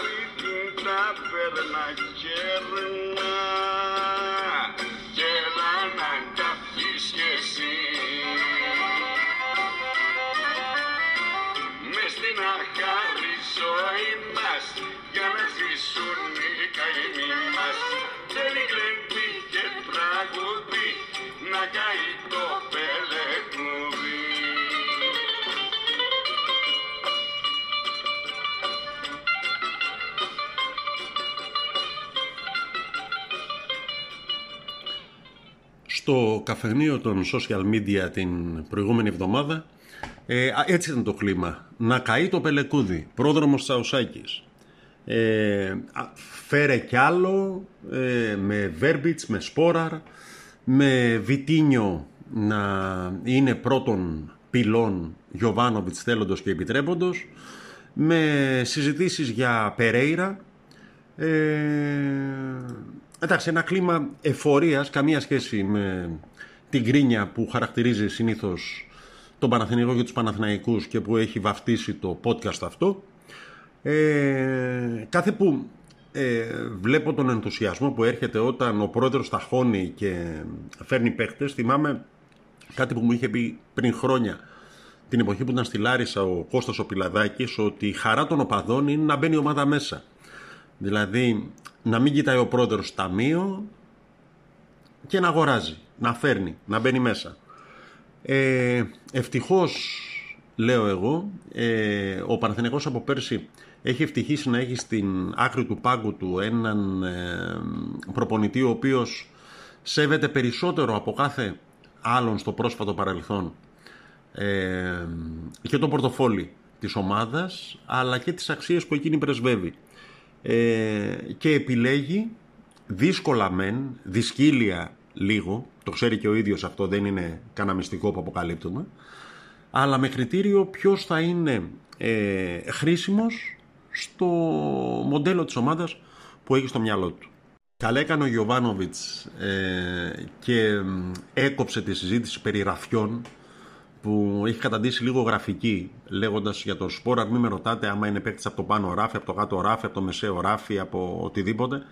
σπίτι τα περνά κέρνα και έλα να τα πεις κι εσύ. Μες στην αχάρη ζωή μας για να ζήσουν οι καημοί μας θέλει γλέντι και τραγούδι να καεί το πελεκούδι. Στο καφενείο των social media την προηγούμενη εβδομάδα ε, α, έτσι ήταν το κλίμα. Να καεί το πελεκούδι, πρόδρομος Τσαουσάκης. Ε, α, φέρε κι άλλο, ε, με Βέρμπιτς, με Σπόραρ, με Βιτίνιο να είναι πρώτον πυλών Γιωβάνοβιτς θέλοντος και επιτρέποντος, με συζητήσεις για Περέιρα, ε, εντάξει, ένα κλίμα εφορίας, καμία σχέση με την κρίνια που χαρακτηρίζει συνήθως τον Παναθηναϊκό και τους Παναθηναϊκούς και που έχει βαφτίσει το podcast αυτό. Ε, κάθε που ε, βλέπω τον ενθουσιασμό που έρχεται όταν ο πρόεδρος ταχώνει και φέρνει παίχτες, θυμάμαι κάτι που μου είχε πει πριν χρόνια την εποχή που ήταν στη Λάρισα ο Κώστας ο Πιλαδάκης ότι η χαρά των οπαδών είναι να μπαίνει η ομάδα μέσα. Δηλαδή να μην κοιτάει ο πρόεδρος στο ταμείο και να αγοράζει, να φέρνει, να μπαίνει μέσα. Ε, ευτυχώς, λέω εγώ, ε, ο Παναθηναϊκός από πέρσι έχει ευτυχήσει να έχει στην άκρη του πάγκου του έναν ε, προπονητή ο οποίος σέβεται περισσότερο από κάθε άλλον στο πρόσφατο παρελθόν ε, και το πορτοφόλι της ομάδας αλλά και τις αξίες που εκείνη πρεσβεύει ε, και επιλέγει δύσκολα μεν, δυσκύλια λίγο, το ξέρει και ο ίδιος αυτό δεν είναι κανένα μυστικό που αποκαλύπτουμε, αλλά με κριτήριο ποιος θα είναι ε, χρήσιμος στο μοντέλο της ομάδας που έχει στο μυαλό του. Καλά έκανε ο Γιωβάνοβιτς ε, και έκοψε τη συζήτηση περί ραφιών που έχει καταντήσει λίγο γραφική, λέγοντας για το σπόρα, μην με ρωτάτε άμα είναι παίκτης από το πάνω ράφι, από το κάτω ράφι, από το μεσαίο ράφι, από οτιδήποτε.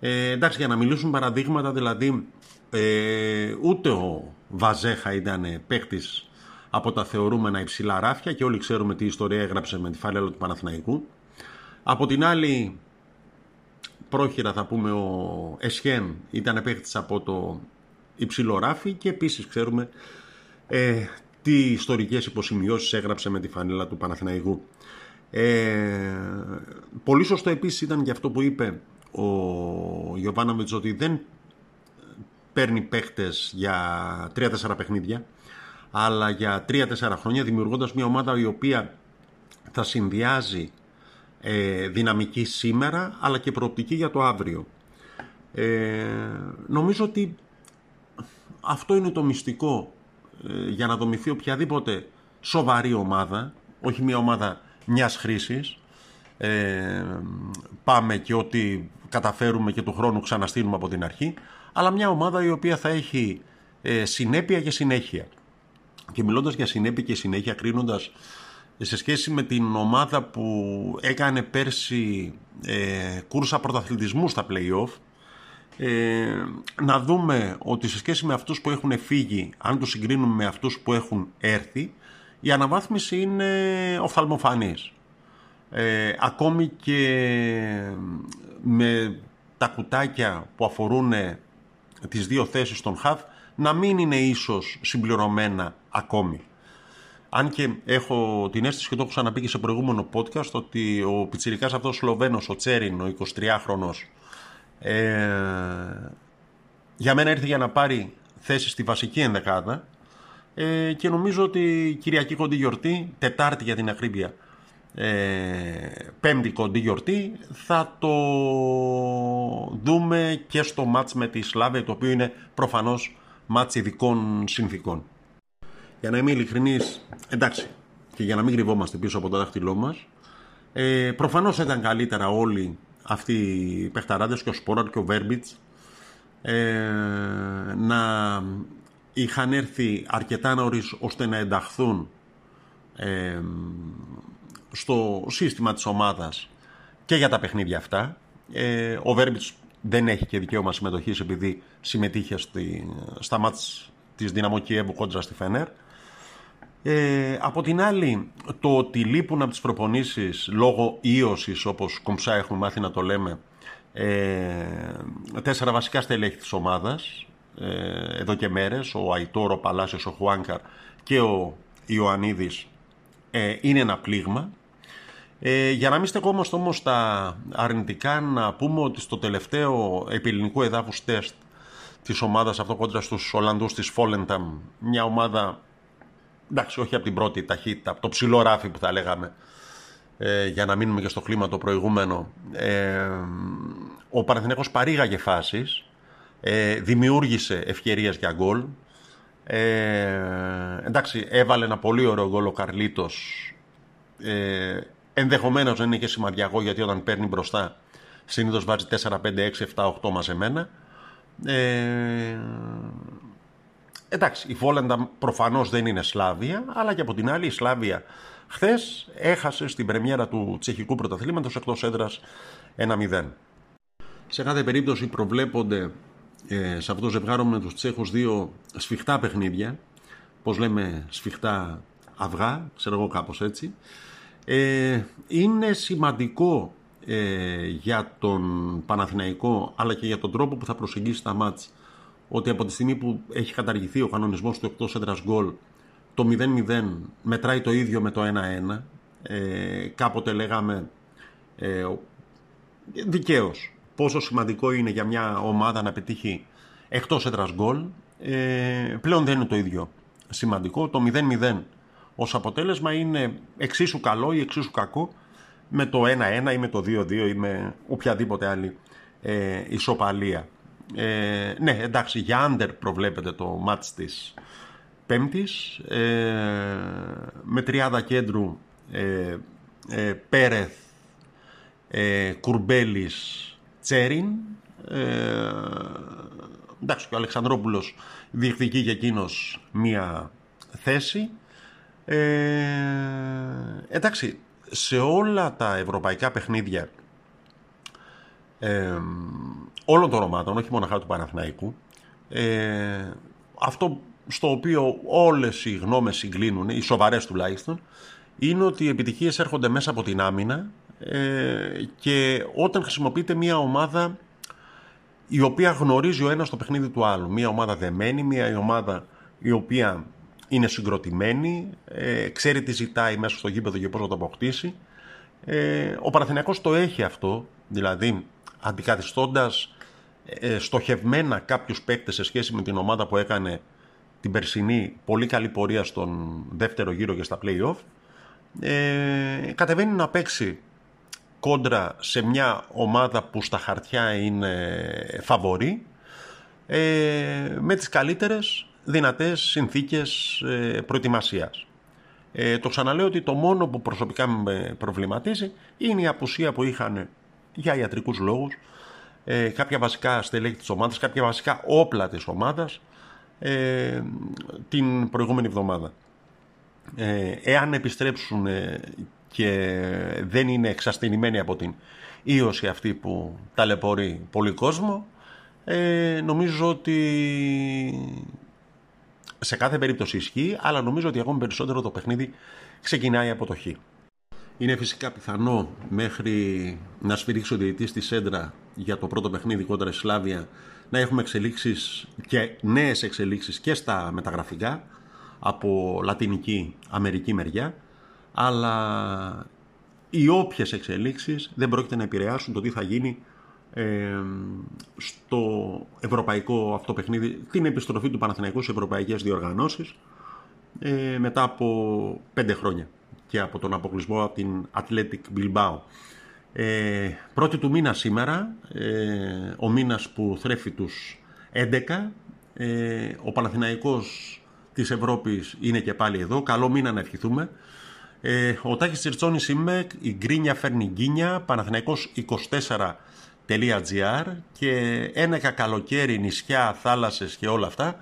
Ε, εντάξει, για να μιλήσουν παραδείγματα, δηλαδή, ε, ούτε ο Βαζέχα ήταν παίκτης από τα θεωρούμενα υψηλά ράφια και όλοι ξέρουμε τι ιστορία έγραψε με τη φάλελα του Παναθηναϊκού. Από την άλλη, πρόχειρα θα πούμε ο Εσχέν ήταν παίκτης από το υψηλό ράφι και επίσης ξέρουμε ε, τι ιστορικές υποσημειώσεις έγραψε με τη φανέλα του Παναθηναϊκού. Ε, πολύ σωστό επίσης ήταν και αυτό που είπε ο Γιωβάνοβιτς ότι δεν παίρνει παίχτες για 3-4 παιχνίδια αλλά για 3-4 χρόνια δημιουργώντας μια ομάδα η οποία θα συνδυάζει ε, δυναμική σήμερα αλλά και προοπτική για το αύριο. Ε, νομίζω ότι αυτό είναι το μυστικό ε, για να δομηθεί οποιαδήποτε σοβαρή ομάδα, όχι μια ομάδα μιας χρήσης, ε, πάμε και ό,τι καταφέρουμε και του χρόνου ξαναστείλουμε από την αρχή, αλλά μια ομάδα η οποία θα έχει ε, συνέπεια και συνέχεια. Και μιλώντας για συνέπεια και συνέχεια, κρίνοντας σε σχέση με την ομάδα που έκανε πέρσι ε, κούρσα πρωταθλητισμού στα play-off, ε, να δούμε ότι σε σχέση με αυτούς που έχουν φύγει, αν τους συγκρίνουμε με αυτούς που έχουν έρθει, η αναβάθμιση είναι οφθαλμοφανής. Ε, ακόμη και με τα κουτάκια που αφορούν τις δύο θέσεις των ΧΑΒ να μην είναι ίσως συμπληρωμένα ακόμη. Αν και έχω την αίσθηση και το έχω ξαναπεί και σε προηγούμενο podcast ότι ο πιτσιρικάς αυτός Σλοβαίνος, ο Τσέριν, ο 23χρονος, ε, για μένα ήρθε για να πάρει θέση στη βασική ενδεκάδα ε, και νομίζω ότι Κυριακή κοντή γιορτή, Τετάρτη για την ακρίβεια, ε, Πέμπτη κοντή γιορτή, θα το δούμε και στο μάτς με τη Σλάβια, το οποίο είναι προφανώς μάτς ειδικών συνθήκων. Για να είμαι ειλικρινής, εντάξει, και για να μην κρυβόμαστε πίσω από το δάχτυλό μας, ε, προφανώς ήταν καλύτερα όλοι αυτοί οι παιχταράδες και ο Σπόραρ και ο Βέρμπιτς ε, να είχαν έρθει αρκετά νωρίς ώστε να ενταχθούν ε, στο σύστημα της ομάδας και για τα παιχνίδια αυτά. Ε, ο Βέρμπιτς δεν έχει και δικαίωμα συμμετοχής επειδή συμμετείχε στη, στα μάτς της Δυναμό Κιέβου κόντρα στη Φενέρ. Ε, από την άλλη, το ότι λείπουν από τις προπονήσεις λόγω ίωσης, όπως κομψά έχουμε μάθει να το λέμε, ε, τέσσερα βασικά στελέχη της ομάδας, ε, εδώ και μέρες, ο Αϊτόρο, ο Παλάσιος, ο Χουάνκαρ και ο Ιωαννίδης, ε, είναι ένα πλήγμα. Ε, για να μην στεκόμαστε όμως στα αρνητικά, να πούμε ότι στο τελευταίο επιλυνικού εδάφους τεστ της ομάδας αυτό κόντρα στους Ολλανδούς της Φόλενταμ, μια ομάδα εντάξει, όχι από την πρώτη ταχύτητα, από το ψηλό ράφι που θα λέγαμε, ε, για να μείνουμε και στο κλίμα το προηγούμενο. Ε, ο Παναθηναίκος παρήγαγε φάσεις, ε, δημιούργησε ευκαιρίες για γκολ. Ε, εντάξει, έβαλε ένα πολύ ωραίο γκολ ο Καρλίτος. Ε, ενδεχομένως δεν είναι και σημαδιακό γιατί όταν παίρνει μπροστά συνήθως βάζει 4, 5, 6, 7, 8 μαζεμένα. Ε, Εντάξει, η Βόλεντα προφανώς δεν είναι Σλάβια, αλλά και από την άλλη η Σλάβια χθες έχασε στην πρεμιέρα του τσεχικού πρωταθλήματος εκτός έδρας 1-0. Σε κάθε περίπτωση προβλέπονται ε, σε αυτό το ζευγάρο με τους Τσέχους δύο σφιχτά παιχνίδια, πώς λέμε σφιχτά αυγά, ξέρω εγώ κάπως έτσι. Ε, είναι σημαντικό ε, για τον Παναθηναϊκό αλλά και για τον τρόπο που θα προσεγγίσει τα μάτς ότι από τη στιγμή που έχει καταργηθεί ο κανονισμός του εκτός έδρας γκολ το 0-0 μετράει το ίδιο με το 1-1 ε, κάποτε λέγαμε ε, δικαίως πόσο σημαντικό είναι για μια ομάδα να πετύχει εκτός έδρας γκολ ε, πλέον δεν είναι το ίδιο σημαντικό το 0-0 ως αποτέλεσμα είναι εξίσου καλό ή εξίσου κακό με το 1-1 ή με το 2-2 ή με οποιαδήποτε άλλη ε, ισοπαλία. Ε, ναι, εντάξει, για άντερ προβλέπεται το μάτς της Πέμπτης. Ε, με τριάδα κέντρου ε, ε, Πέρεθ, ε, Κουρμπέλης, Τσέριν. Ε, εντάξει και ο Αλεξανδρόπουλος διεκδικεί και εκείνος μία θέση. Ε, εντάξει σε όλα τα ευρωπαϊκά παιχνίδια ε, όλων των ομάδων, όχι μόνο του Παναθηναϊκού. Ε, αυτό στο οποίο όλες οι γνώμες συγκλίνουν, οι σοβαρές τουλάχιστον, είναι ότι οι επιτυχίες έρχονται μέσα από την άμυνα ε, και όταν χρησιμοποιείται μια ομάδα η οποία γνωρίζει ο ένας το παιχνίδι του άλλου. Μια ομάδα δεμένη, μια ομάδα η οποία είναι συγκροτημένη, ε, ξέρει τι ζητάει μέσα στο γήπεδο και πώς να το αποκτήσει. Ε, ο Παναθηναϊκός το έχει αυτό, δηλαδή αντικαθιστώντας ε, στοχευμένα κάποιους παίκτες σε σχέση με την ομάδα που έκανε την περσινή πολύ καλή πορεία στον δεύτερο γύρο και στα play-off ε, κατεβαίνει να παίξει κόντρα σε μια ομάδα που στα χαρτιά είναι φαβορή ε, με τις καλύτερες δυνατές συνθήκες ε, προετοιμασίας. Ε, το ξαναλέω ότι το μόνο που προσωπικά με προβληματίζει είναι η απουσία που είχαν για ιατρικούς λόγους ε, κάποια βασικά στελέχη της ομάδας, κάποια βασικά όπλα της ομάδας ε, την προηγούμενη εβδομάδα. Ε, εάν επιστρέψουν ε, και δεν είναι εξασθενημένοι από την ίωση αυτή που ταλαιπωρεί πολύ κόσμο, ε, νομίζω ότι σε κάθε περίπτωση ισχύει, αλλά νομίζω ότι ακόμη περισσότερο το παιχνίδι ξεκινάει από το χ. Είναι φυσικά πιθανό μέχρι να σφυρίξει ο διαιτητής της Σέντρα για το πρώτο παιχνίδι κόντρα Σλάβια να έχουμε εξελίξεις και νέες εξελίξεις και στα μεταγραφικά από Λατινική Αμερική μεριά. Αλλά οι όποιες εξελίξεις δεν πρόκειται να επηρεάσουν το τι θα γίνει ε, στο ευρωπαϊκό αυτό παιχνίδι, την επιστροφή του Παναθηναϊκού σε ευρωπαϊκές διοργανώσεις ε, μετά από πέντε χρόνια και από τον αποκλεισμό από την Athletic Bilbao. Ε, πρώτη του μήνα σήμερα, ε, ο μήνας που θρέφει τους 11, ε, ο Παναθηναϊκός της Ευρώπης είναι και πάλι εδώ, καλό μήνα να ευχηθούμε. Ε, ο Τάκης Τσιρτσόνης είμαι, η Γκρίνια φέρνει γκίνια, παναθηναϊκός24.gr και ένα καλοκαίρι, νησιά, θάλασσες και όλα αυτά.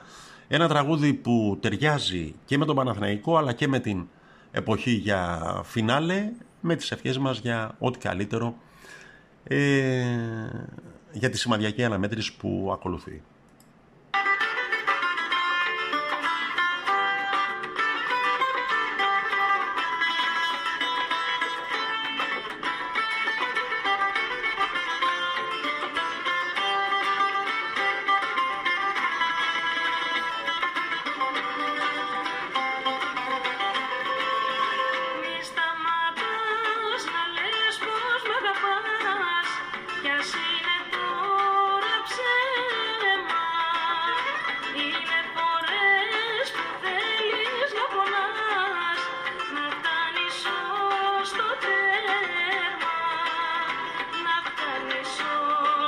Ένα τραγούδι που ταιριάζει και με τον Παναθηναϊκό αλλά και με την εποχή για φινάλε με τις ευχές μας για ό,τι καλύτερο ε, για τη σημαδιακή αναμέτρηση που ακολουθεί.